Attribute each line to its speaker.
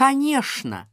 Speaker 1: Конечно,